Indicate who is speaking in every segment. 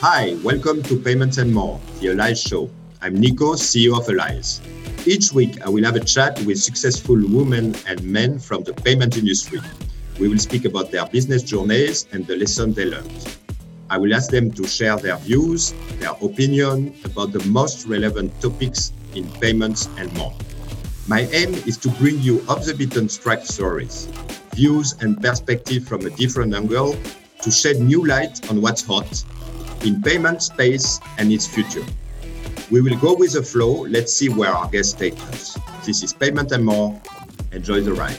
Speaker 1: Hi, welcome to Payments and More, the Allies Show. I'm Nico, CEO of Allies. Each week, I will have a chat with successful women and men from the payment industry. We will speak about their business journeys and the lessons they learned. I will ask them to share their views, their opinion about the most relevant topics in payments and more. My aim is to bring you off the beaten track stories, views and perspective from a different angle to shed new light on what's hot in payment space and its future. We will go with the flow. Let's see where our guests take us. This is Payment and More. Enjoy the ride.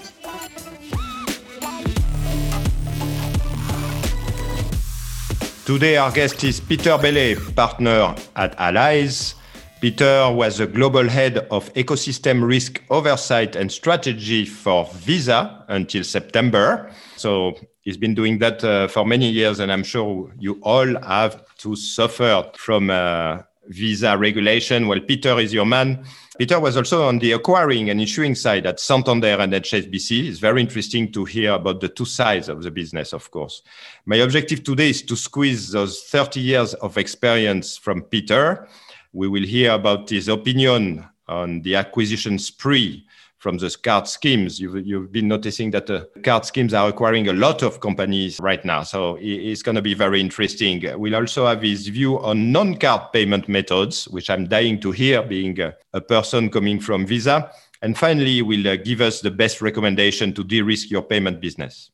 Speaker 2: Today, our guest is Peter Bellet, partner at Allies. Peter was the global head of ecosystem risk oversight and strategy for Visa until September. So he's been doing that uh, for many years, and I'm sure you all have to suffer from uh, visa regulation. Well, Peter is your man. Peter was also on the acquiring and issuing side at Santander and at HSBC. It's very interesting to hear about the two sides of the business, of course. My objective today is to squeeze those 30 years of experience from Peter. We will hear about his opinion on the acquisition spree from the card schemes. You've, you've been noticing that the card schemes are acquiring a lot of companies right now. So it's going to be very interesting. We'll also have his view on non card payment methods, which I'm dying to hear, being a, a person coming from Visa. And finally, will uh, give us the best recommendation to de risk your payment business.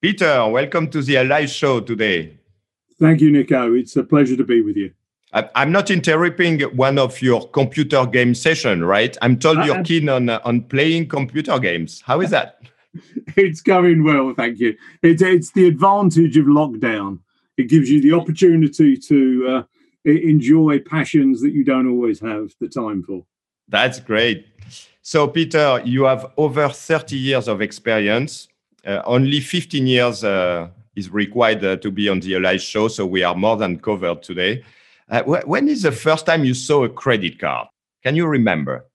Speaker 2: Peter, welcome to the Allies show today.
Speaker 3: Thank you, Nico. It's a pleasure to be with you.
Speaker 2: I'm not interrupting one of your computer game session, right? I'm told uh, you're keen on uh, on playing computer games. How is that?
Speaker 3: it's going well, thank you. It's it's the advantage of lockdown. It gives you the opportunity to uh, enjoy passions that you don't always have the time for.
Speaker 2: That's great. So, Peter, you have over 30 years of experience. Uh, only 15 years uh, is required uh, to be on the Allies show, so we are more than covered today. Uh, when is the first time you saw a credit card? Can you remember?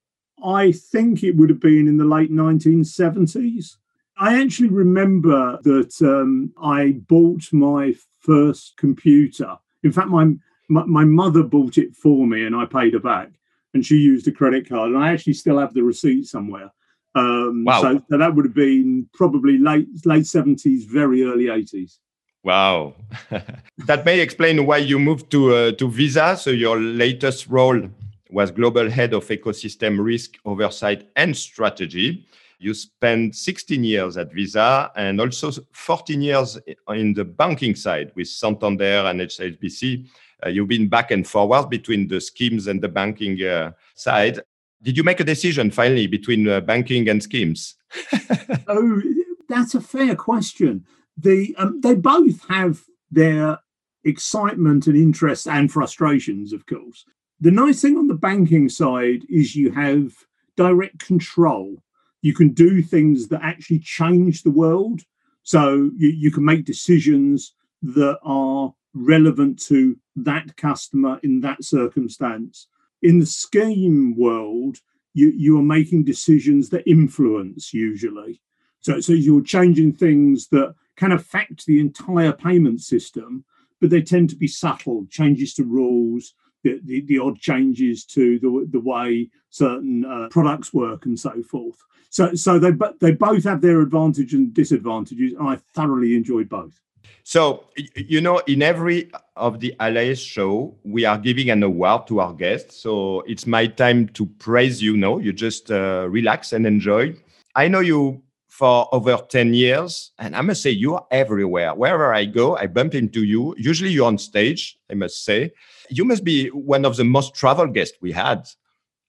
Speaker 3: I think it would have been in the late 1970s. I actually remember that um, I bought my first computer. In fact, my, my, my mother bought it for me and I paid her back, and she used a credit card. And I actually still have the receipt somewhere. Um, wow. So, so that would have been probably late late 70s, very early 80s.
Speaker 2: Wow, that may explain why you moved to uh, to Visa. So your latest role was global head of ecosystem risk oversight and strategy. You spent 16 years at Visa and also 14 years in the banking side with Santander and HSBC. Uh, you've been back and forward between the schemes and the banking uh, side. Did you make a decision finally between uh, banking and schemes?
Speaker 3: oh, that's a fair question the um, they both have their excitement and interest and frustrations, of course. The nice thing on the banking side is you have direct control. You can do things that actually change the world. So you, you can make decisions that are relevant to that customer in that circumstance. In the scheme world, you, you are making decisions that influence usually. So, so you're changing things that can affect the entire payment system, but they tend to be subtle changes to rules, the, the, the odd changes to the, the way certain uh, products work, and so forth. So, so they, they both have their advantages and disadvantages, and I thoroughly enjoyed both.
Speaker 2: So, you know, in every of the Allies show, we are giving an award to our guests. So it's my time to praise you. No, you just uh, relax and enjoy. I know you for over 10 years. And I must say, you are everywhere. Wherever I go, I bump into you. Usually you're on stage, I must say. You must be one of the most travel guests we had.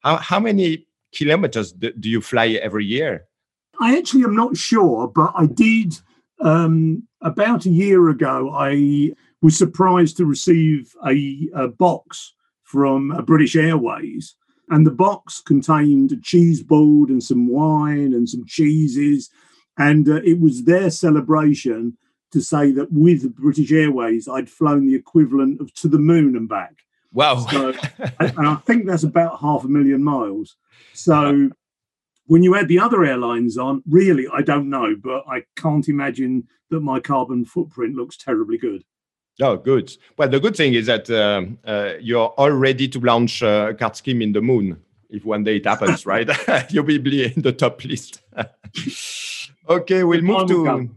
Speaker 2: How, how many kilometers do, do you fly every year?
Speaker 3: I actually am not sure, but I did um, about a year ago. I was surprised to receive a, a box from uh, British Airways and the box contained a cheese board and some wine and some cheeses. And uh, it was their celebration to say that with British Airways, I'd flown the equivalent of to the moon and back.
Speaker 2: Wow.
Speaker 3: So, and I think that's about half a million miles. So when you add the other airlines on, really, I don't know, but I can't imagine that my carbon footprint looks terribly good.
Speaker 2: Oh, good. Well, the good thing is that um, uh, you're all ready to launch a card scheme in the moon if one day it happens, right? You'll be in the top list. okay, we'll move to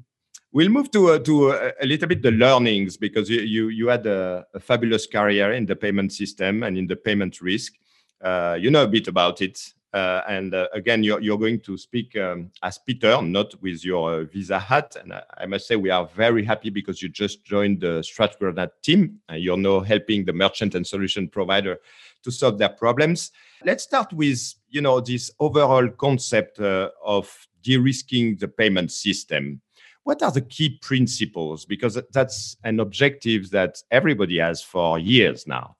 Speaker 2: we'll move to uh, to uh, a little bit the learnings because you you, you had a, a, fabulous career in the payment system and in the payment risk. Uh, you know a bit about it. Uh, and uh, again, you're, you're going to speak um, as Peter, not with your uh, Visa hat. And I, I, must say, we are very happy because you just joined the StratGranite team. And you're now helping the merchant and solution provider to solve their problems. Let's start with, you know, this overall concept uh, of de-risking the payment system. What are the key principles? Because that's an objective that everybody has for years now.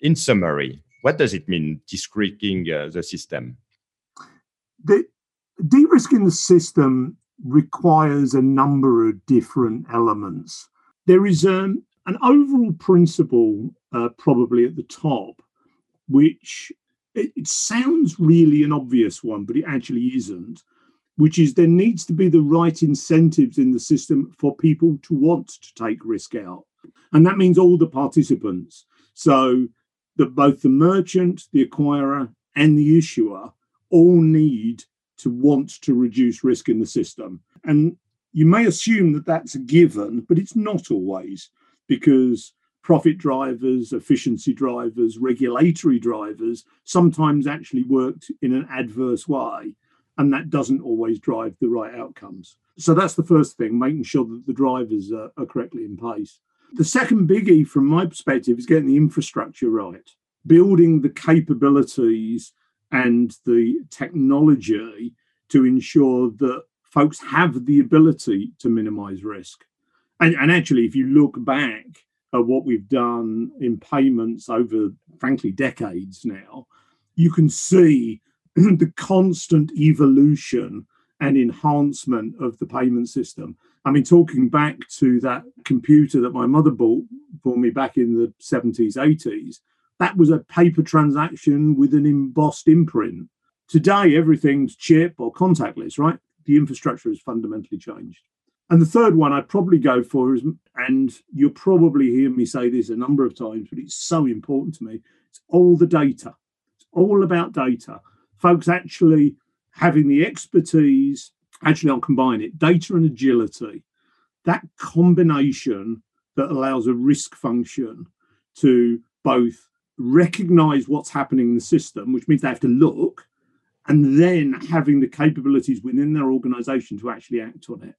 Speaker 2: In summary, what does it mean, de-risking uh, the system?
Speaker 3: The, de-risking the system requires a number of different elements. There is um, an overall principle, uh, probably at the top, which it, it sounds really an obvious one, but it actually isn't, which is there needs to be the right incentives in the system for people to want to take risk out. And that means all the participants. So that both the merchant, the acquirer, and the issuer all need to want to reduce risk in the system. And you may assume that that's a given, but it's not always because profit drivers, efficiency drivers, regulatory drivers sometimes actually worked in an adverse way. And that doesn't always drive the right outcomes. So that's the first thing, making sure that the drivers are, are correctly in place. The second biggie, from my perspective, is getting the infrastructure right, building the capabilities and the technology to ensure that folks have the ability to minimize risk. And, and actually, if you look back at what we've done in payments over, frankly, decades now, you can see the constant evolution and enhancement of the payment system. I mean, talking back to that computer that my mother bought for me back in the 70s, 80s, that was a paper transaction with an embossed imprint. Today, everything's chip or contactless, right? The infrastructure has fundamentally changed. And the third one I'd probably go for is, and you'll probably hear me say this a number of times, but it's so important to me. It's all the data. It's all about data. Folks actually having the expertise, actually, I'll combine it data and agility. That combination that allows a risk function to both recognize what's happening in the system, which means they have to look, and then having the capabilities within their organization to actually act on it.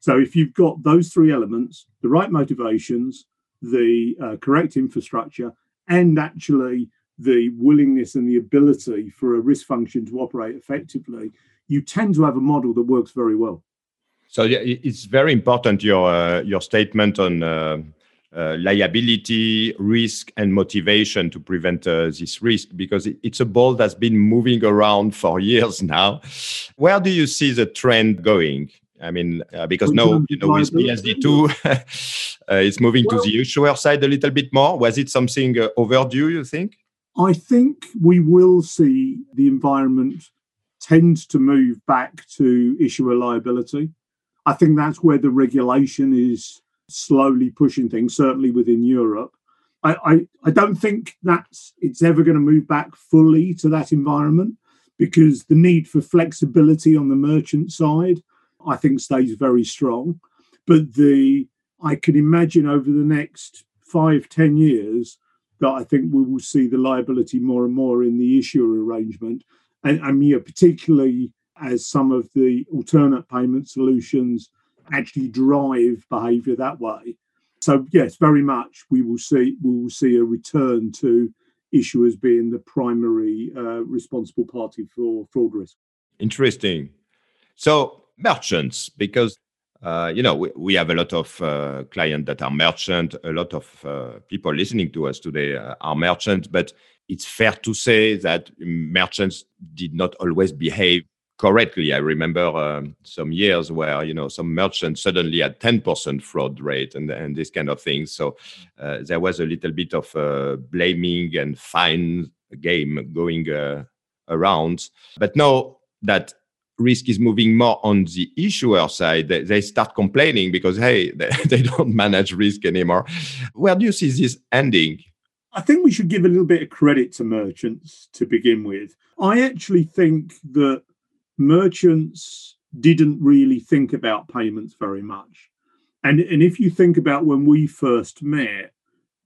Speaker 3: So if you've got those three elements, the right motivations, the uh, correct infrastructure, and actually the willingness and the ability for a risk function to operate effectively, you tend to have a model that works very well.
Speaker 2: So yeah, it's very important your uh, your statement on uh, uh, liability, risk, and motivation to prevent uh, this risk because it's a ball that's been moving around for years now. Where do you see the trend going? I mean, uh, because now, you know, with PSD2, uh, it's moving well, to the issuer side a little bit more. Was it something uh, overdue, you think?
Speaker 3: I think we will see the environment tend to move back to issuer liability. I think that's where the regulation is slowly pushing things, certainly within Europe. I, I, I don't think that's it's ever going to move back fully to that environment because the need for flexibility on the merchant side, I think, stays very strong. But the I can imagine over the next five, ten years that I think we will see the liability more and more in the issuer arrangement. And, and particularly as some of the alternate payment solutions actually drive behavior that way. So yes, very much we will see we will see a return to issuers being the primary uh, responsible party for fraud risk.
Speaker 2: Interesting. So merchants, because uh, you know we, we, have a lot of uh, clients that are merchant, a lot of uh, people listening to us today uh, are merchants, but it's fair to say that merchants did not always behave correctly. I remember um, some years where you know some merchants suddenly had ten percent fraud rate and and this kind of thing. So uh, there was a little bit of uh, blaming and fine game going uh, around. But now that risk is moving more on the issuer side, they, start complaining because, hey, they don't manage risk anymore. Where do you see this ending?
Speaker 3: I think we should give a little bit of credit to merchants to begin with. I actually think that merchants didn't really think about payments very much. And, and if you think about when we first met,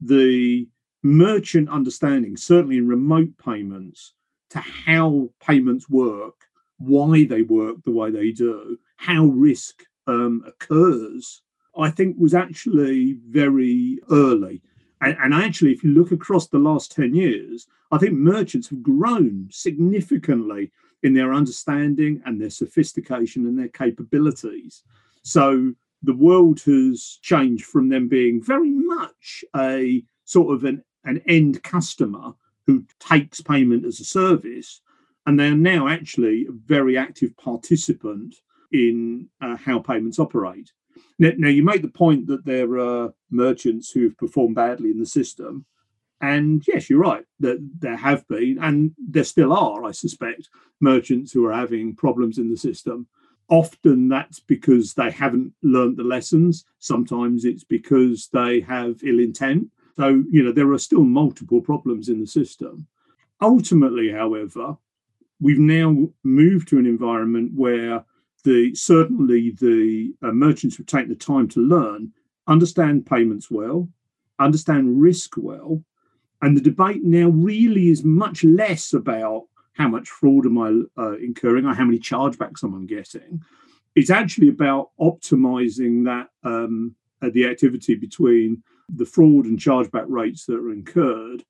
Speaker 3: the merchant understanding, certainly in remote payments, to how payments work, why they work the way they do, how risk um, occurs, I think was actually very early. And, and, actually, if you look across the last 10 years, I think merchants have grown significantly in their understanding and their sophistication and their capabilities. So the world has changed from them being very much a sort of an, an end customer who takes payment as a service, and they're now actually a very active participant in uh, how payments operate. Now, now, you make the point that there are merchants who have performed badly in the system. And yes, you're right that there have been, and there still are, I suspect, merchants who are having problems in the system. Often that's because they haven't learned the lessons. Sometimes it's because they have ill intent. So, you know, there are still multiple problems in the system. Ultimately, however, we've now moved to an environment where the certainly the uh, merchants who take the time to learn understand payments well, understand risk well, and the debate now really is much less about how much fraud am I uh, incurring or how many chargebacks am I getting. It's actually about optimizing that um, uh, the activity between the fraud and chargeback rates that are incurred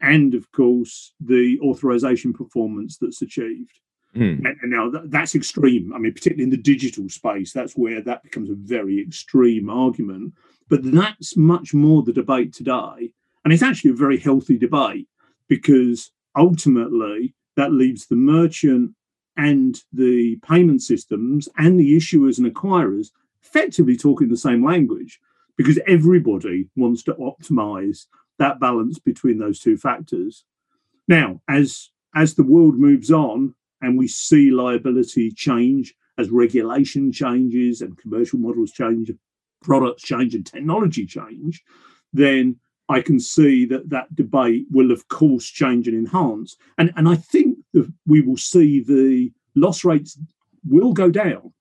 Speaker 3: and, of course, the authorization performance that's achieved. Mm. And, and, now that, that's extreme. I mean, particularly in the digital space, that's where that becomes a very extreme argument. But that's much more the debate today. And it's actually a very healthy debate because ultimately that leaves the merchant and the payment systems and the issuers and acquirers effectively talking the same language because everybody wants to optimize that balance between those two factors. Now, as as the world moves on and we see liability change as regulation changes and commercial models change, products change, and technology change, then I can see that that debate will, of course, change and enhance. And, and I think that we will see the loss rates will go down.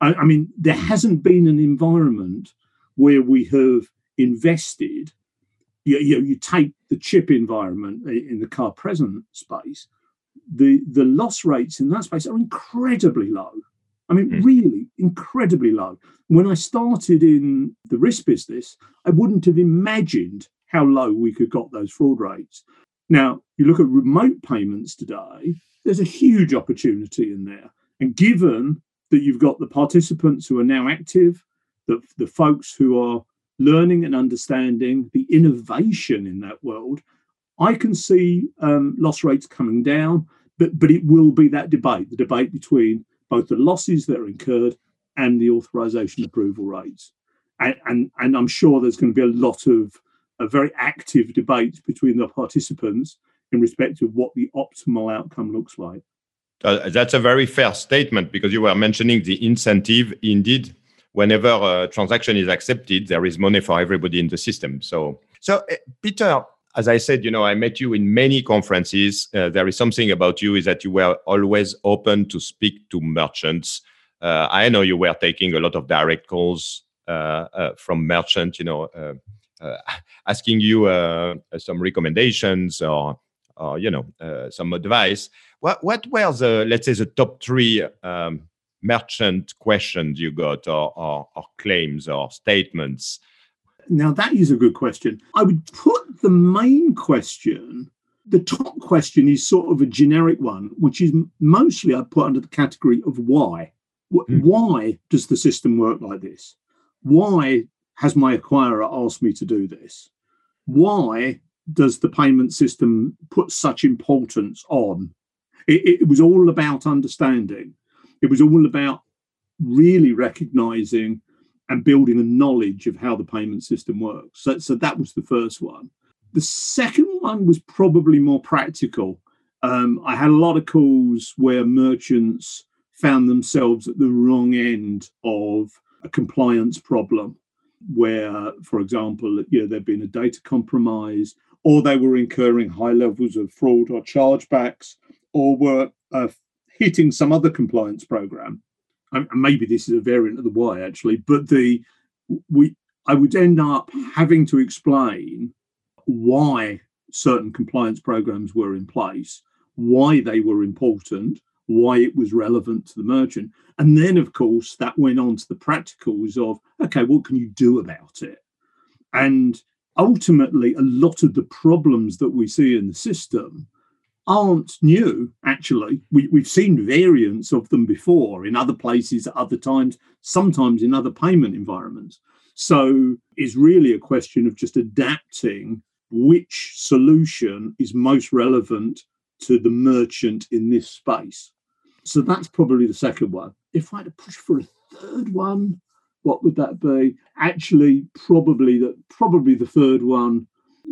Speaker 3: I, I mean, there hasn't been an environment where we have invested. You, you, you take the chip environment in the card present space, the, the loss rates in that space are incredibly low. I mean, mm. really incredibly low. When I started in the risk business, I wouldn't have imagined how low we could got those fraud rates. Now, you look at remote payments today, there's a huge opportunity in there. And given that you've got the participants who are now active, the, the folks who are learning and understanding the innovation in that world, I can see um, loss rates coming down, but, but it will be that debate the debate between both the losses that are incurred and the authorization approval rates. And, and, and I'm sure there's going to be a lot of a very active debate between the participants in respect of what the optimal outcome looks like.
Speaker 2: Uh, that's a very fair statement because you were mentioning the incentive. Indeed, whenever a transaction is accepted, there is money for everybody in the system. So, so uh, Peter, as I said, you know, I met you in many conferences. Uh, there is something about you is that you were always open to speak to merchants. Uh, I know you were taking a lot of direct calls uh, uh from merchants, you know, uh, uh, asking you some recommendations or, or you know, some advice. What what were the let's say the top three um, merchant questions you got or, or, or claims or statements?
Speaker 3: Now, that is a good question. I would put the main question, the top question is sort of a generic one, which is mostly I put under the category of why. Mm. Why does the system work like this? Why has my acquirer asked me to do this? Why does the payment system put such importance on? It, it was all about understanding. It was all about really recognizing and building a knowledge of how the payment system works. So, so that was the first one. The second one was probably more practical. Um, I had a lot of calls where merchants found themselves at the wrong end of a compliance problem where, for example, you know, there'd been a data compromise, or they were incurring high levels of fraud or chargebacks, or were uh, hitting some other compliance program. And maybe this is a variant of the why actually, but the we I would end up having to explain why certain compliance programs were in place, why they were important, why it was relevant to the merchant. And then, of course, that went on to the practicals of, okay, what can you do about it? And ultimately, a lot of the problems that we see in the system aren't new, actually. We, we've seen variants of them before in other places at other times, sometimes in other payment environments. So it's really a question of just adapting which solution is most relevant to the merchant in this space. So that's probably the second one. If I had to push for a third one, what would that be? Actually, probably that probably the third one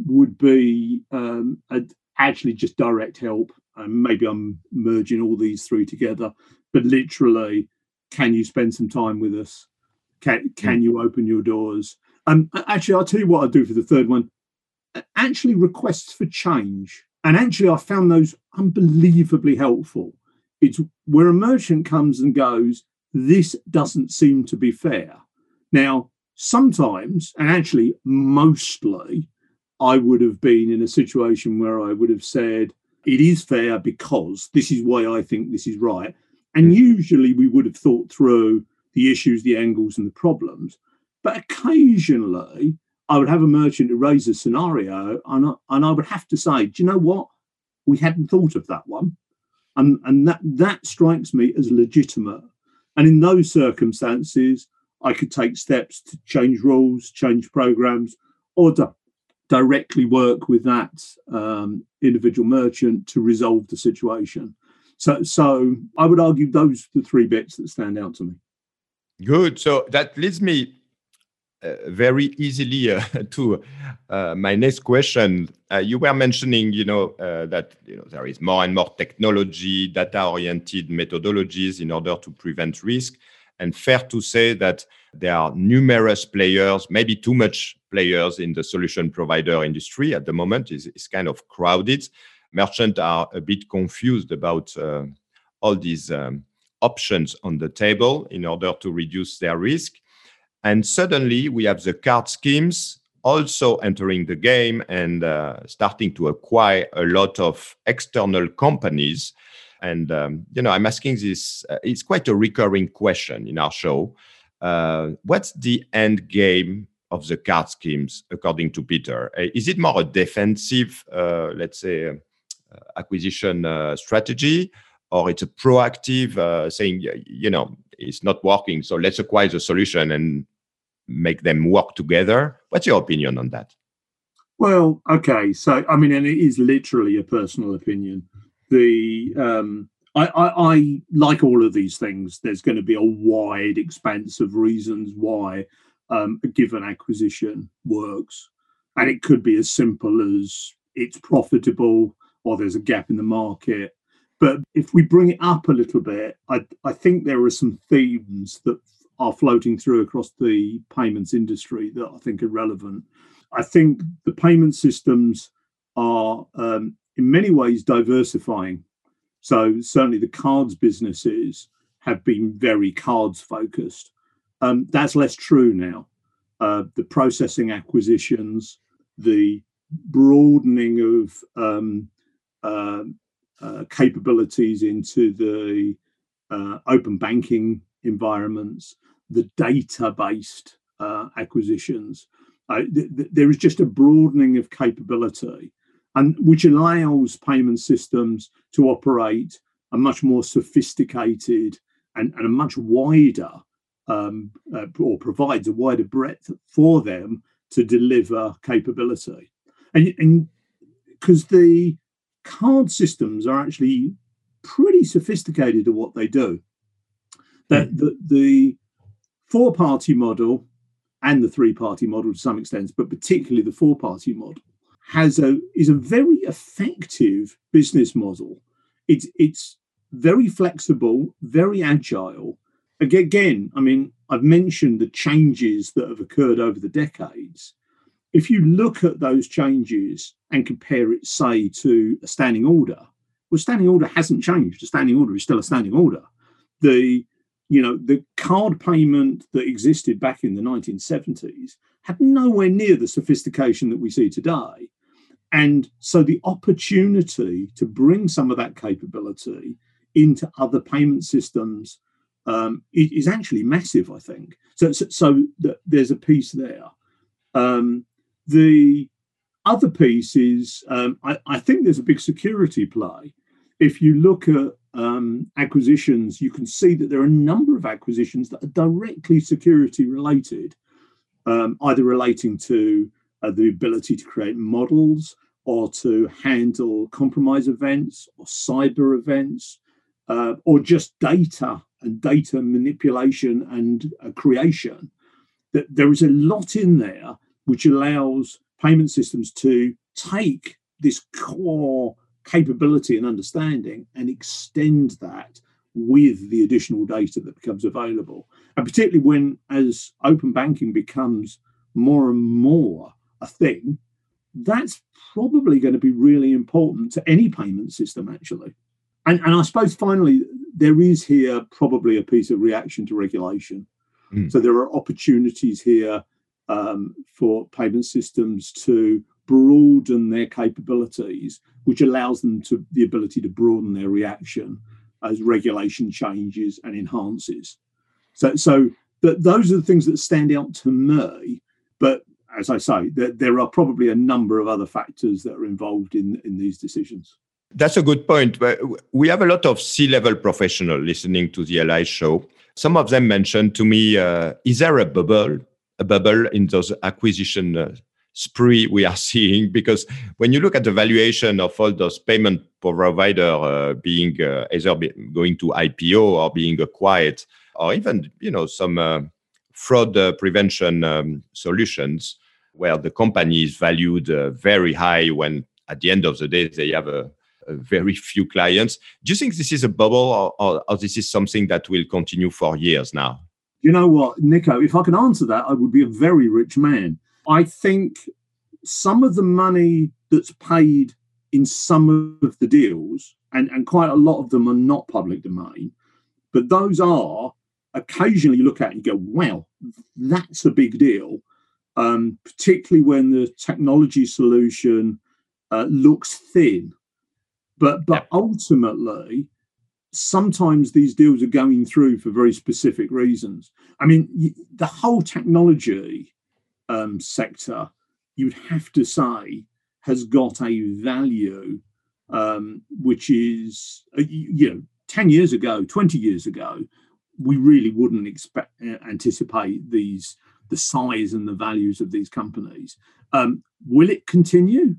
Speaker 3: would be um, a, actually just direct help. And maybe I'm merging all these three together, but literally, can you spend some time with us? Can can you open your doors? Um, actually, I'll tell you what I'll do for the third one. Actually, requests for change, and actually, I found those unbelievably helpful. It's where a merchant comes and goes. This doesn't seem to be fair. Now, sometimes, and actually, mostly, I would have been in a situation where I would have said, it is fair because this is why I think this is right. And usually we would have thought through the issues, the angles, and the problems. But occasionally I would have a merchant raise a scenario and I, and I would have to say, do you know what? We hadn't thought of that one. And, and that, that strikes me as legitimate. And in those circumstances, I could take steps to change rules, change programs, or to directly work with that um, individual merchant to resolve the situation. So, so I would argue those the three bits that stand out to me.
Speaker 2: Good. So that leads me uh, very easily uh, to uh, my next question. Uh, you were mentioning, you know, uh, that you know there is more and more technology, data-oriented methodologies in order to prevent risk, and fair to say that there are numerous players, maybe too much players in the solution provider industry at the moment is, kind of crowded. Merchants are a bit confused about uh, all these um, options on the table in order to reduce their risk. And suddenly we have the card schemes also entering the game and uh, starting to acquire a lot of external companies. And, um, you know, I'm asking this, uh, it's quite a recurring question in our show. Uh, what's the end game of the card schemes, according to Peter? Uh, is it more a defensive, uh, let's say, uh, acquisition strategy, or it's a proactive uh, saying, you know, it's not working, so let's acquire the solution and make them work together. What's your opinion on that?
Speaker 3: Well, okay, so I mean, and it is literally a personal opinion. The um, I, I, I like all of these things. There's going to be a wide expanse of reasons why um, a given acquisition works, and it could be as simple as it's profitable, or there's a gap in the market, but if we bring it up a little bit, I, I think there are some themes that are floating through across the payments industry that I think are relevant. I think the payment systems are um, in many ways diversifying. So, certainly the cards businesses have been very cards focused. Um, that's less true now. Uh, the processing acquisitions, the broadening of um, uh, uh, capabilities into the uh, open banking environments, the data based uh, acquisitions. Th- th- there is just a broadening of capability, and which allows payment systems to operate a much more sophisticated and, and a much wider, um, uh, or provides a wider breadth for them to deliver capability. And because the card systems are actually pretty sophisticated at what they do. That mm. the, the four party model and the three party model to some extent, but particularly the four party model has a is a very effective business model. It's it's very flexible, very agile. Again, I mean, I've mentioned the changes that have occurred over the decades. If you look at those changes and compare it, say, to a standing order, well, standing order hasn't changed. A standing order is still a standing order. The you know the card payment that existed back in the 1970s had nowhere near the sophistication that we see today and so the opportunity to bring some of that capability into other payment systems um, is actually massive, I think. So, so, so there's a piece there. Um, the other piece is um, I, I, think there's a big security play. If you look at um, acquisitions, you can see that there are a number of acquisitions that are directly security related, um, either relating to uh, the ability to create models or to handle compromise events or cyber events uh, or just data and data manipulation and uh, creation. That there is a lot in there which allows payment systems to take this core capability and understanding and extend that with the additional data that becomes available. And particularly when, as open banking becomes more and more a thing, that's probably going to be really important to any payment system, actually. And, and I suppose finally, there is here probably a piece of reaction to regulation. Mm. So there are opportunities here um, for payment systems to broaden their capabilities, which allows them to the ability to broaden their reaction as regulation changes and enhances. So, so that those are the things that stand out to me. But as I say, there, there are probably a number of other factors that are involved in, in these decisions.
Speaker 2: That's a good point. We have a lot of C-level professionals listening to the Allies show. Some of them mentioned to me, uh, is there a bubble, a bubble in those acquisition uh, spree we are seeing? Because when you look at the valuation of all those payment provider uh, being uh, either be going to IPO or being acquired, or even you know some uh, fraud uh, prevention um, solutions, where the company is valued uh, very high when at the end of the day they have a very few clients. Do you think this is a bubble or, or, or, this is something that will continue for years now?
Speaker 3: You know what, Nico, if I can answer that, I would be a very rich man. I think some of the money that's paid in some of the deals, and, and quite a lot of them are not public domain, but those are occasionally you look at and you go, wow, that's a big deal. Um, particularly when the technology solution uh, looks thin but but ultimately, sometimes these deals are going through for very specific reasons. I mean, the whole technology um, sector, you'd have to say, has got a value um, which is, uh, you know, 10 years ago, 20 years ago, we really wouldn't expect uh, anticipate these the size and the values of these companies. Um, will it continue?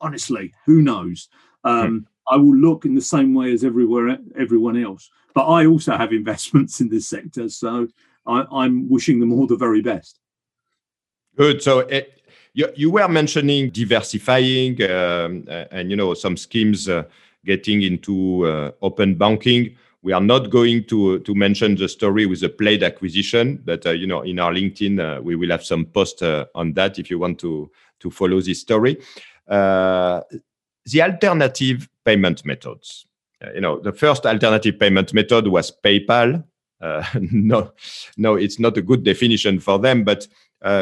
Speaker 3: Honestly, who knows? Um, I will look in the same way as everywhere everyone else. But I also have investments in this sector, so I, am wishing them all the very best.
Speaker 2: Good. So it, eh, you, you were mentioning diversifying um, and you know some schemes uh, getting into uh, open banking. We are not going to to mention the story with the Plaid acquisition, but uh, you know in our LinkedIn uh, we will have some post uh, on that if you want to to follow this story. Uh, the alternative payment methods. Uh, you know, the first alternative payment method was PayPal. Uh, no, no, it's not a good definition for them, but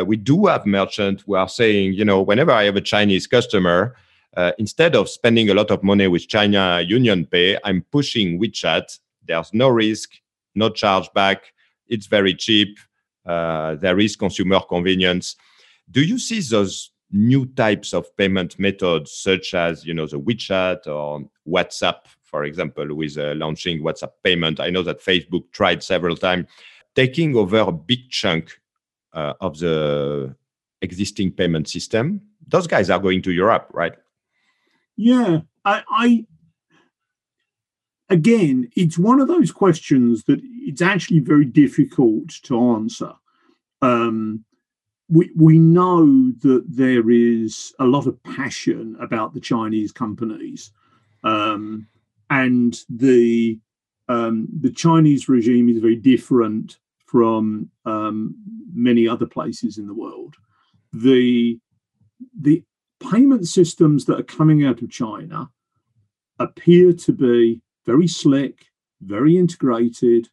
Speaker 2: we do have merchants who are saying, you know, whenever I have a Chinese customer, uh, instead of spending a lot of money with China Union Pay, I'm pushing WeChat. There's no risk, no chargeback. It's very cheap. Uh, there is consumer convenience. Do you see those new types of payment methods, such as you know the WeChat or WhatsApp, for example, with uh, launching WhatsApp payment. I know that Facebook tried several times, taking over a big chunk uh, of the existing payment system. Those guys are going to Europe, right?
Speaker 3: Yeah, I, I again, it's one of those questions that it's actually very difficult to answer. Um, we, we know that there is a lot of passion about the Chinese companies. Um, and the um, the Chinese regime is very different from um, many other places in the world. The the payment systems that are coming out of China appear to be very slick, very integrated,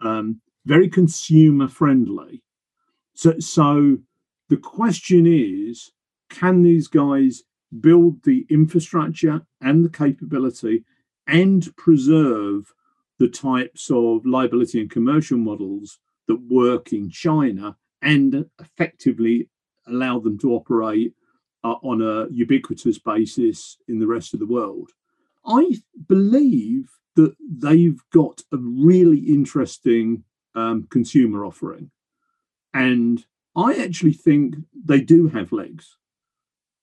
Speaker 3: um, very consumer friendly. So, so the question is can these guys build the infrastructure and the capability and preserve the types of liability and commercial models that work in China and effectively allow them to operate uh, on a ubiquitous basis in the rest of the world. I believe that they've got a really interesting um, consumer offering. And I actually think they do have legs.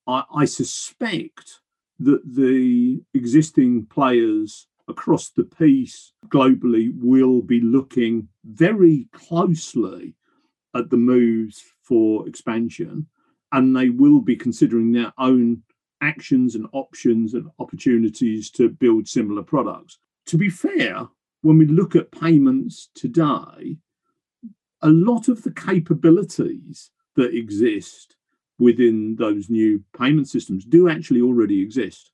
Speaker 3: I, I suspect that the existing players across the piece globally will be looking very closely at the moves for expansion and they will be considering their own actions and options and opportunities to build similar products. To be fair, when we look at payments today, a lot of the capabilities that exist within those new payment systems do actually already exist.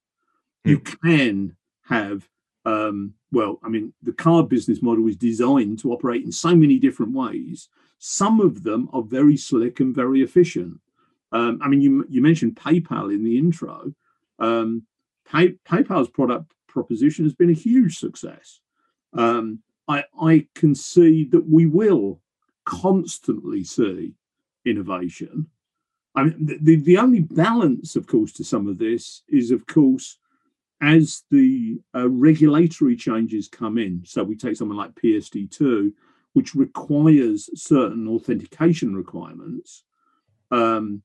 Speaker 3: Mm. You can have, um, well, I mean, the card business model is designed to operate in so many different ways. Some of them are very slick and very efficient. Um, I mean, you, you mentioned PayPal in the intro. Um, Pay, PayPal's product proposition has been a huge success. Um, I, I can see that we will constantly see innovation. I mean, the, the only balance, of course, to some of this is, of course, as the uh, regulatory changes come in. So we take something like PSD2, which requires certain authentication requirements. Um,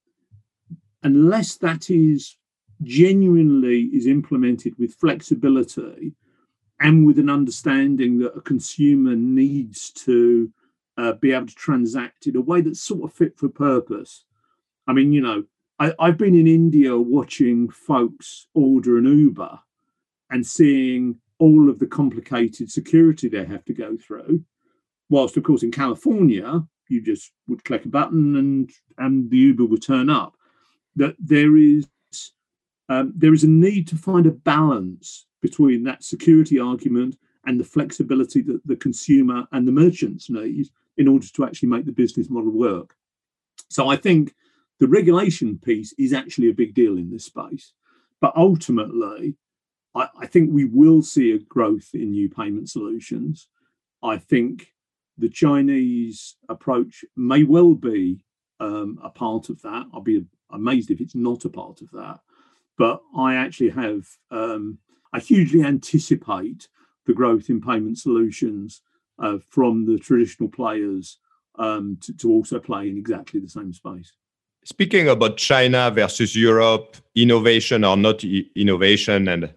Speaker 3: unless that is genuinely is implemented with flexibility and with an understanding that a consumer needs to uh, be able to transact in a way that's sort of fit for purpose. I mean, you know, I, I've been in India watching folks order an Uber and seeing all of the complicated security they have to go through. Whilst, of course, in California, you just would click a button and and the Uber would turn up that there is um, there is a need to find a balance between that security argument and the flexibility that the consumer and the merchants need in order to actually make the business model work. So I think the regulation piece is actually a big deal in this space. But ultimately, I, I think we will see a growth in new payment solutions. I think the Chinese approach may well be um, a part of that. I'll be amazed if it's not a part of that. But I actually have, um, I hugely anticipate the growth in payment solutions uh, from the traditional players um, to, to also play in exactly the same space.
Speaker 2: Speaking about China versus Europe, innovation or not innovation, and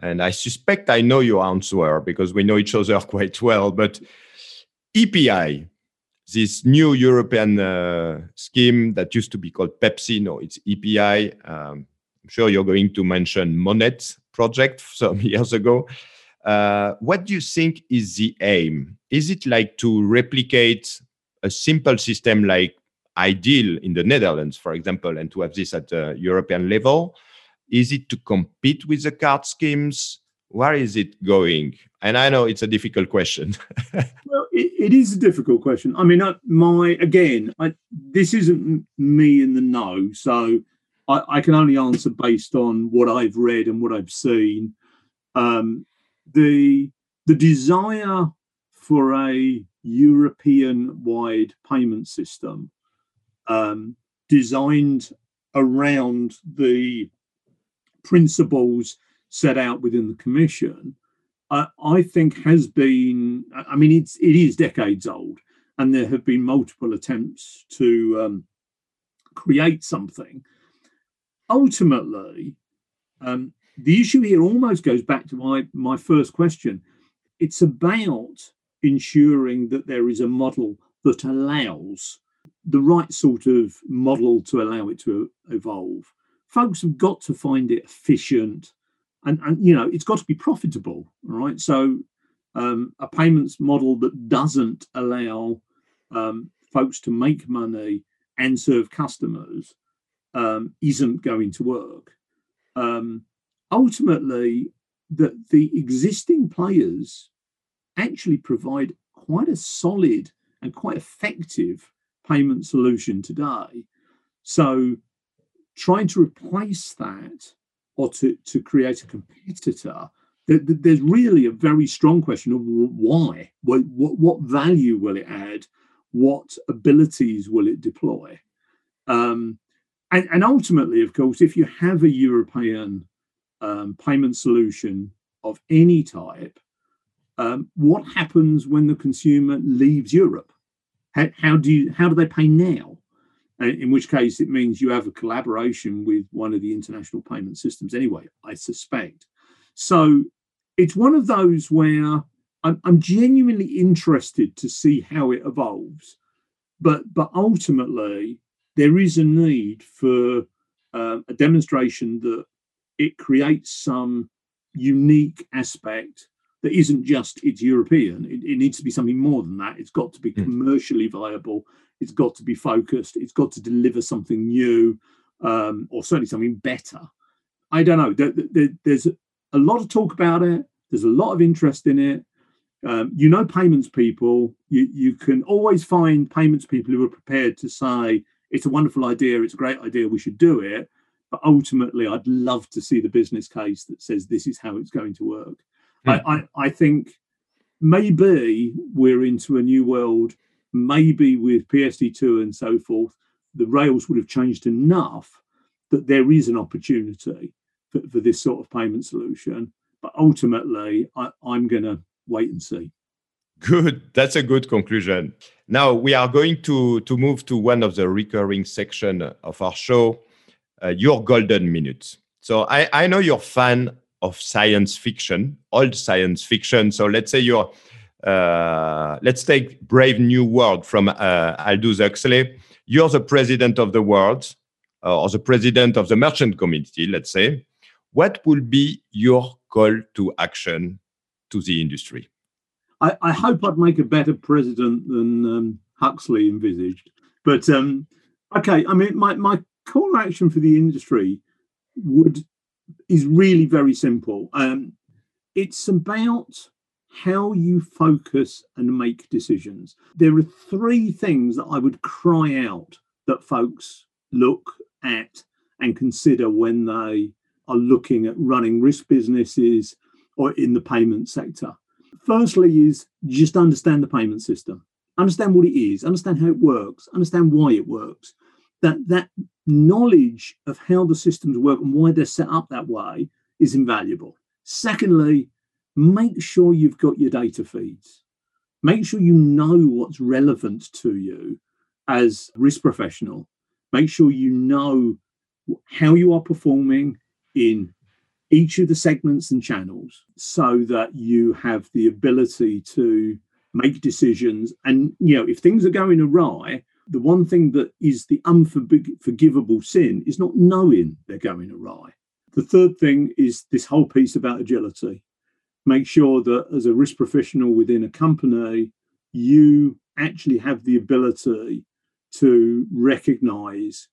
Speaker 2: and I suspect I know your answer because we know each other quite well. But EPI, this new European uh, scheme that used to be called Pepsi. No, it's EPI. Um, I'm sure you're going to mention Monnet project some years ago. Uh, what do you think is the aim? Is it like to replicate a simple system like iDEAL in the Netherlands, for example, and to have this at the European level? Is it to compete with the card schemes? Where is it going? And I know it's a difficult question.
Speaker 3: well, it, it is a difficult question. I mean, my again, I, this isn't me in the know, so I, I, can only answer based on what I've read and what I've seen. Um, the the desire for a European-wide payment system um, designed around the principles set out within the commission I think has been. I mean, it's it is decades old, and there have been multiple attempts to um, create something. Ultimately, um, the issue here almost goes back to my my first question. It's about ensuring that there is a model that allows the right sort of model to allow it to evolve. Folks have got to find it efficient and, and you know it's got to be profitable, right? So um, a payments model that doesn't allow um, folks to make money and serve customers um, isn't going to work. Um, ultimately, that the existing players actually provide quite a solid and quite effective payment solution today. So, trying to replace that or to, to create a competitor, there's really a very strong question of why. What, what, what value will it add? What abilities will it deploy? Um, and, and, ultimately, of course, if you have a European um, payment solution of any type, um, what happens when the consumer leaves Europe? How, how, do you how do they pay now? In which case, it means you have a collaboration with one of the international payment systems anyway. I suspect. So it's one of those where I'm, I'm genuinely interested to see how it evolves, but but ultimately there is a need for uh, a demonstration that it creates some unique aspect that isn't just it's European. It, it, needs to be something more than that. It's got to be hmm. commercially viable. It's got to be focused. It's got to deliver something new, um, or certainly something better. I don't know. There, there, there's a lot of talk about it. There's a lot of interest in it. Um, you know, payments people. You you can always find payments people who are prepared to say it's a wonderful idea, it's a great idea, we should do it. But ultimately, I'd love to see the business case that says this is how it's going to work. I, I, I think maybe we're into a new world, maybe with PSD2 and so forth, the rails would have changed enough that there is an opportunity for, for this sort of payment solution. But ultimately, I, I'm going to wait and see.
Speaker 2: Good. That's a good conclusion. Now we are going to, to move to one of the recurring section of our show, uh, your golden minutes. So I, I know you're fan of science fiction, old science fiction. So let's say you're, uh, let's take Brave New World from uh, Aldous Huxley. You're the president of the world, uh, or the president of the merchant community, let's say. What will be your call to action to the industry?
Speaker 3: I, I hope I'd make a better president than um, Huxley envisaged. But um, okay, I mean, my, my call action for the industry would is really very simple. Um, it's about how you focus and make decisions. There are three things that I would cry out that folks look at and consider when they are looking at running risk businesses or in the payment sector. Firstly, is just understand the payment system, understand what it is, understand how it works, understand why it works. That that knowledge of how the systems work and why they're set up that way is invaluable. Secondly, make sure you've got your data feeds. Make sure you know what's relevant to you as risk professional. Make sure you know how you are performing in each of the segments and channels so that you have the ability to make decisions and you know if things are going awry the one thing that is the unforgivable sin is not knowing they're going awry the third thing is this whole piece about agility make sure that as a risk professional within a company you actually have the ability to recognize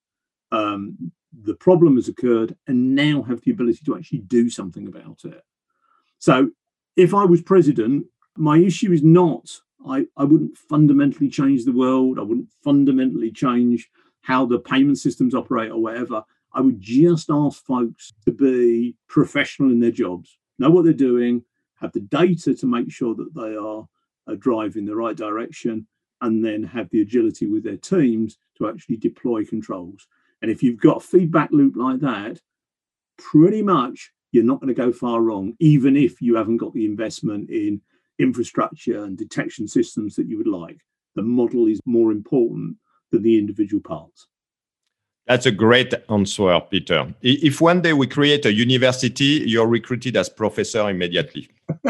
Speaker 3: um, the problem has occurred and now have the ability to actually do something about it. So if I was president, my issue is not I, I wouldn't fundamentally change the world. I wouldn't fundamentally change how the payment systems operate or whatever. I would just ask folks to be professional in their jobs, know what they're doing, have the data to make sure that they are, are driving the right direction, and then have the agility with their teams to actually deploy controls. And if you've got a feedback loop like that, pretty much you're not going to go far wrong, even if you haven't got the investment in infrastructure and detection systems that you would like. The model is more important than the individual parts.
Speaker 2: That's a great answer, Peter. If one day we create a university, you're recruited as professor immediately.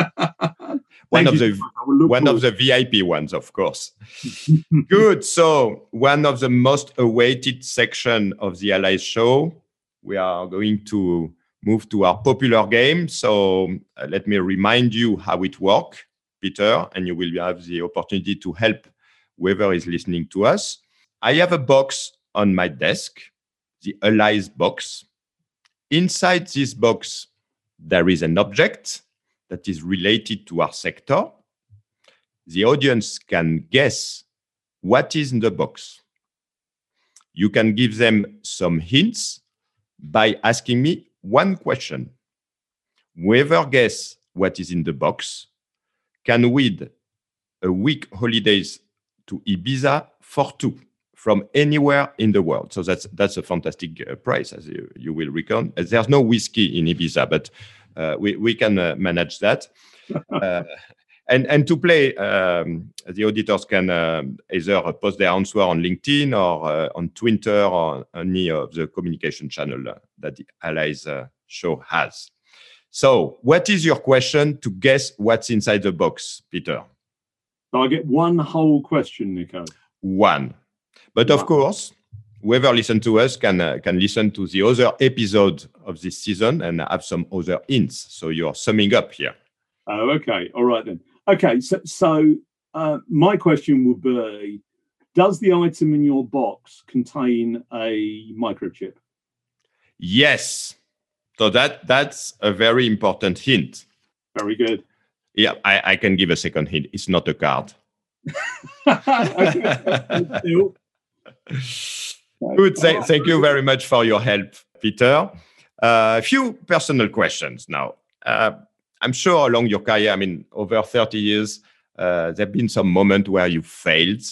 Speaker 2: one of the one of the VIP ones, of course. Good. So one of the most awaited section of the Allies show, we are going to move to our popular game. So uh, let me remind you how it works, Peter, and you will have the opportunity to help whoever is listening to us. I have a box on my desk, the Allies box. Inside this box, there is an object that is related to our sector. The audience can guess what is in the box. You can give them some hints by asking me one question. Whoever guess what is in the box can win a week holidays to Ibiza for two from anywhere in the world. So that's that's a fantastic uh, price, as you, you will reckon. There's no whiskey in Ibiza, but uh, we we can uh, manage that. Uh, and and to play, um, the auditors can um, either post their answer on LinkedIn or uh, on Twitter or any of the communication channel uh, that the Allies show has. So, what is your question to guess what's inside the box, Peter?
Speaker 3: So I get one whole question, Nico.
Speaker 2: One. But of course, whoever listen to us can uh, can listen to the other episode of this season and have some other hints. So you're summing up here.
Speaker 3: Oh, okay. All right then. Okay. So, so uh, my question would be: Does the item in your box contain a microchip?
Speaker 2: Yes. So that that's a very important hint.
Speaker 3: Very good.
Speaker 2: Yeah, I, I can give a second hint. It's not a card. Good. Th- thank you very much for your help, Peter. A uh, few personal questions now. Uh, I'm sure along your career, I mean, over 30 years, uh, there have been some moments where you failed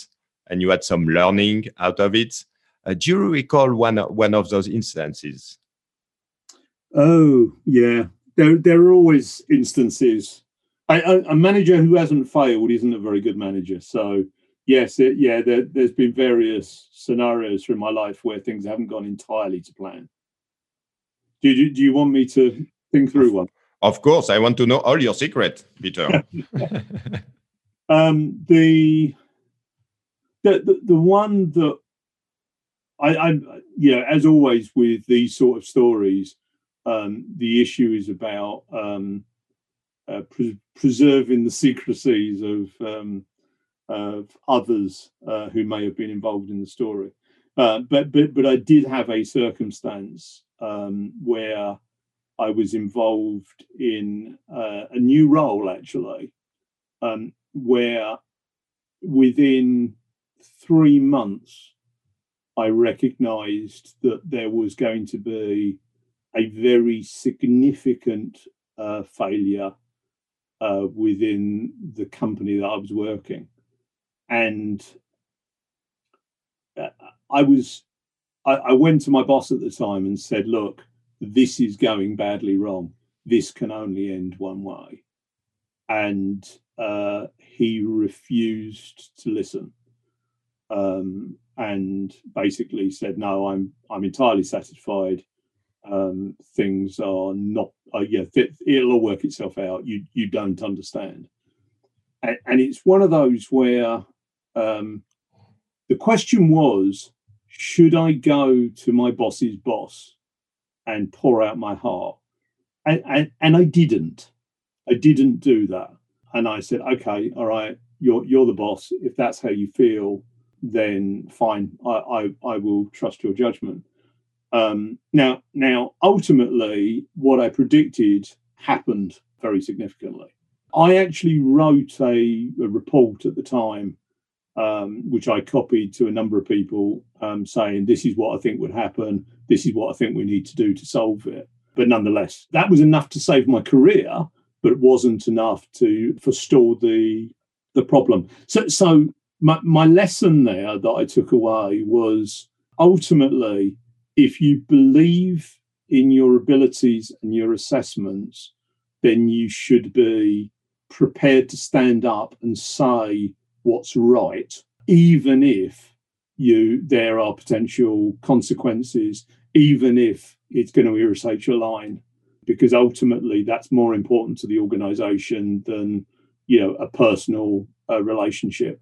Speaker 2: and you had some learning out of it. Uh, do you recall one, one of those instances?
Speaker 3: Oh, yeah. There, there are always instances. I, a, a manager who hasn't failed isn't a very good manager. So, yes, it, yeah, there, has been various scenarios through my life where things haven't gone entirely to plan. Do you, do you want me to think through one?
Speaker 2: Of course, I want to know all your secret, Peter.
Speaker 3: um, the, the, the the one that I, I yeah, as always with these sort of stories, um, the issue is about um, uh, pre- preserving the secrecies of um, of others uh, who may have been involved in the story. Uh, but but but I did have a circumstance um, where I was involved in uh, a new role actually, um, where within three months I recognised that there was going to be a very significant uh, failure uh, within the company that I was working and uh, I was I, I went to my boss at the time and said, "Look, this is going badly wrong. This can only end one way," and uh, he refused to listen. Um, and basically said, "No, I'm I'm entirely satisfied. Um, things are not. Uh, yeah, it'll all work itself out. You you don't understand." And, and it's one of those where um, the question was should I go to my boss's boss and pour out my heart? And, and, and I didn't. I didn't do that. And I said, okay, all right, you're, you're the boss. If that's how you feel, then fine, I, I, I will trust your judgment. Um, now, now, ultimately, what I predicted happened very significantly. I actually wrote a, a report at the time um, which I copied to a number of people um, saying, This is what I think would happen. This is what I think we need to do to solve it. But nonetheless, that was enough to save my career, but it wasn't enough to forestall the the problem. So, so my, my lesson there that I took away was ultimately, if you believe in your abilities and your assessments, then you should be prepared to stand up and say what's right, even if you there are potential consequences, even if it's going to irritate your line, because ultimately that's more important to the organization than you know a personal uh, relationship.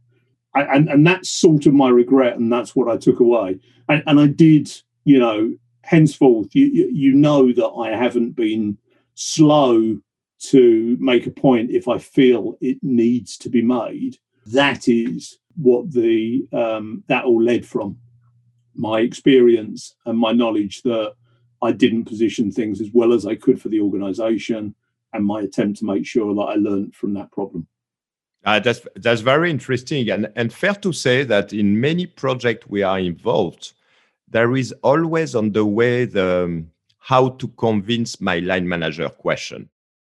Speaker 3: And, and that's sort of my regret, and that's what I took away. And, and I did, you know, henceforth, you, you know that I haven't been slow to make a point if I feel it needs to be made. That is what the um, that all led from my experience and my knowledge that I didn't position things as well as I could for the organization and my attempt to make sure that I learned from that problem.
Speaker 2: Uh, that's that's very interesting and, and fair to say that in many projects we are involved, there is always on the way the um, how to convince my line manager question.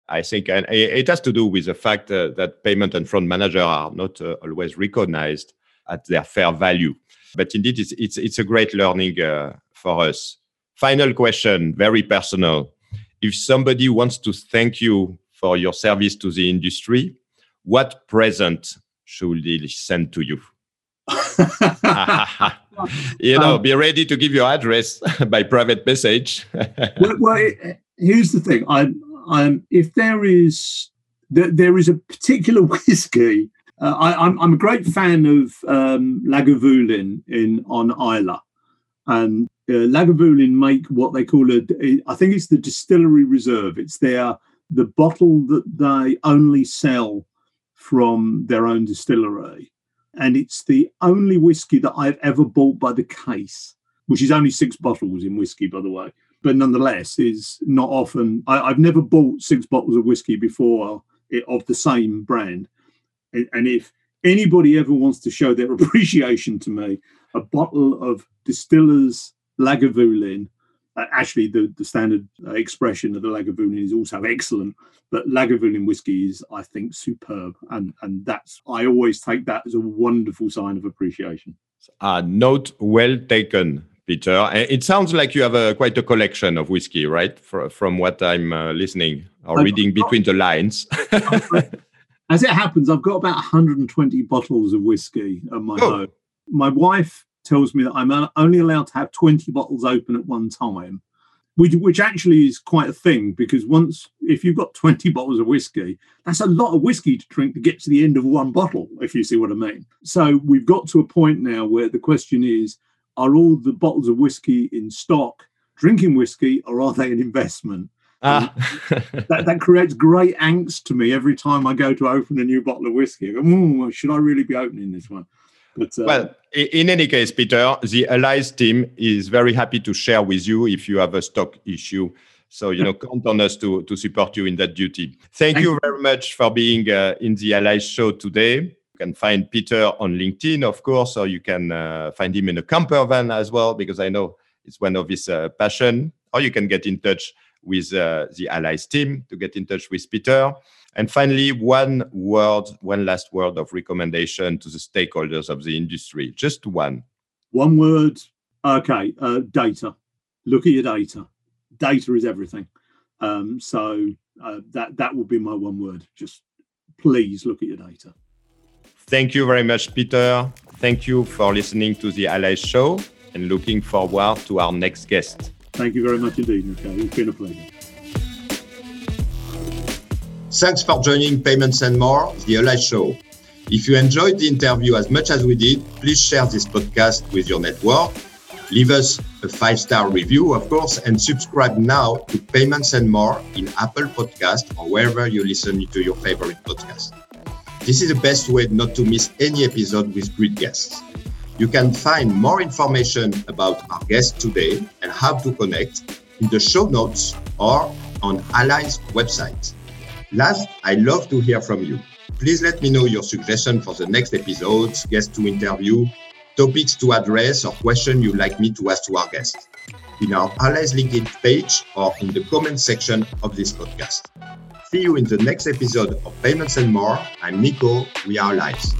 Speaker 2: I think and it has to do with the fact uh, that payment and front manager are not uh, always recognized at their fair value. But indeed, it's it's, it's a great learning uh, for us. Final question, very personal. If somebody wants to thank you for your service to the industry, what present should they send to you? you know, um, be ready to give your address by private message.
Speaker 3: well, well, here's the thing. I'm, I'm, if there is there, there is a particular whiskey. Uh, I, am I'm, I'm a great fan of um, Lagavulin in on Islay, and uh, Lagavulin make what they call a. I think it's the distillery reserve. It's their the bottle that they only sell from their own distillery. And it's the only whiskey that I've ever bought by the case, which is only six bottles in whiskey, by the way. But nonetheless, is not often. I, have never bought six bottles of whiskey before of the same brand. And if anybody ever wants to show their appreciation to me, a bottle of Distillers Lagavulin uh, actually the, the standard uh, expression of the Lagavulin is also excellent, but Lagavulin whiskey is, I think, superb, and and that's I always take that as a wonderful sign of appreciation.
Speaker 2: Uh, note well taken, Peter. It sounds like you have a, quite a collection of whiskey, right? For, from what I'm uh, listening or reading between the lines.
Speaker 3: As it happens, I've got about 120 bottles of whiskey at my oh. home. My wife tells me that I'm only allowed to have 20 bottles open at one time, which, which actually is quite a thing because once, if you've got 20 bottles of whiskey, that's a lot of whiskey to drink to get to the end of one bottle, if you see what I mean. So we've got to a point now where the question is are all the bottles of whiskey in stock drinking whiskey or are they an investment? Ah. that, that creates great angst to me every time I go to open a new bottle of whiskey. Go, should I really be opening this one?
Speaker 2: But, uh, well, in any case, Peter, the Allies team is very happy to share with you if you have a stock issue. So, you know, count on us to, to support you in that duty. Thank, Thank you very much for being uh, in the Allies show today. You can find Peter on LinkedIn, of course, or you can uh, find him in a camper van as well, because I know it's one of his uh, passion. Or you can get in touch with uh, the Allies team to get in touch with Peter. And finally, one word, one last word of recommendation to the stakeholders of the industry. Just one.
Speaker 3: One word. Okay, uh, data. Look at your data. Data is everything. Um, so uh, that that will be my one word. Just please look at your data.
Speaker 2: Thank you very much, Peter. Thank you for listening to the Allies Show and looking forward to our next guest.
Speaker 3: Thank you very much indeed, Nico. It's been a pleasure.
Speaker 1: Thanks for joining Payments and More, the Allies Show. If you enjoyed the interview as much as we did, please share this podcast with your network. Leave us a five star review, of course, and subscribe now to Payments and More in Apple Podcast or wherever you listen to your favorite podcast. This is the best way not to miss any episode with great guests. You can find more information about our guest today and how to connect in the show notes or on Allies website. Last, I love to hear from you. Please let me know your suggestion for the next episodes, guests to interview, topics to address, or questions you'd like me to ask to our guests in our Allies LinkedIn page or in the comment section of this podcast. See you in the next episode of Payments and More. I'm Nico. We are Allies.